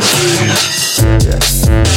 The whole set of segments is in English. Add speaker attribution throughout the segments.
Speaker 1: Yeah. Yeah.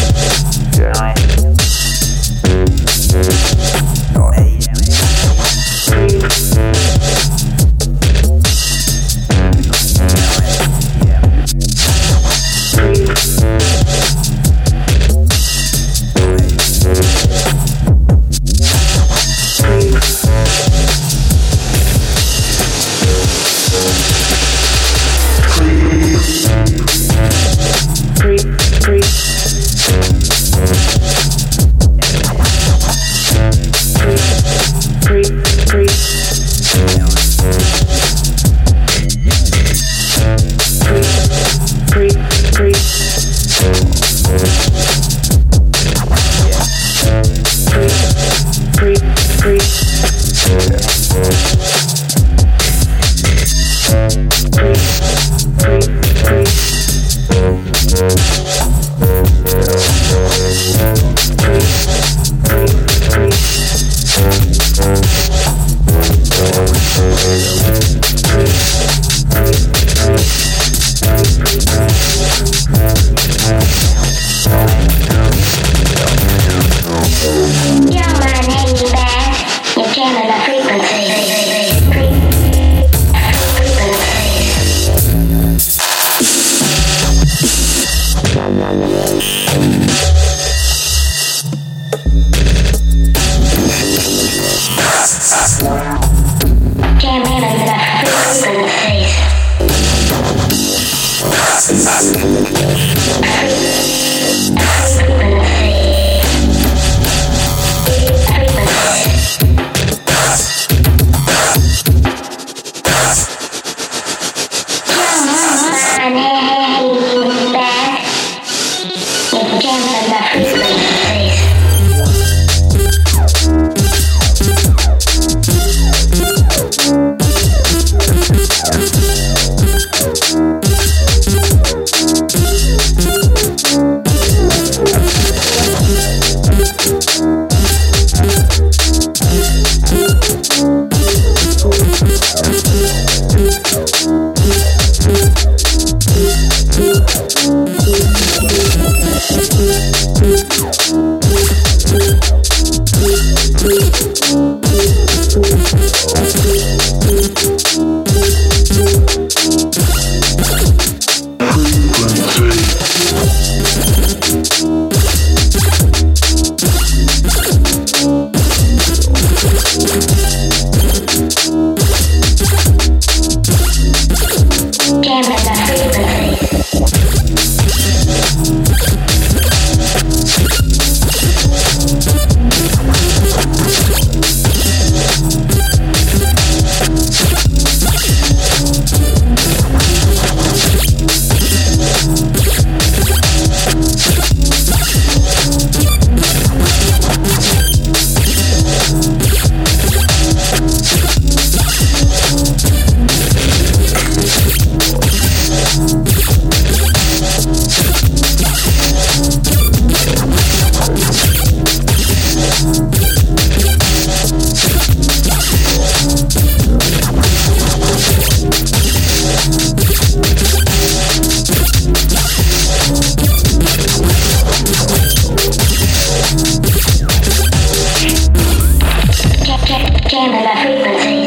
Speaker 2: la frecuencia.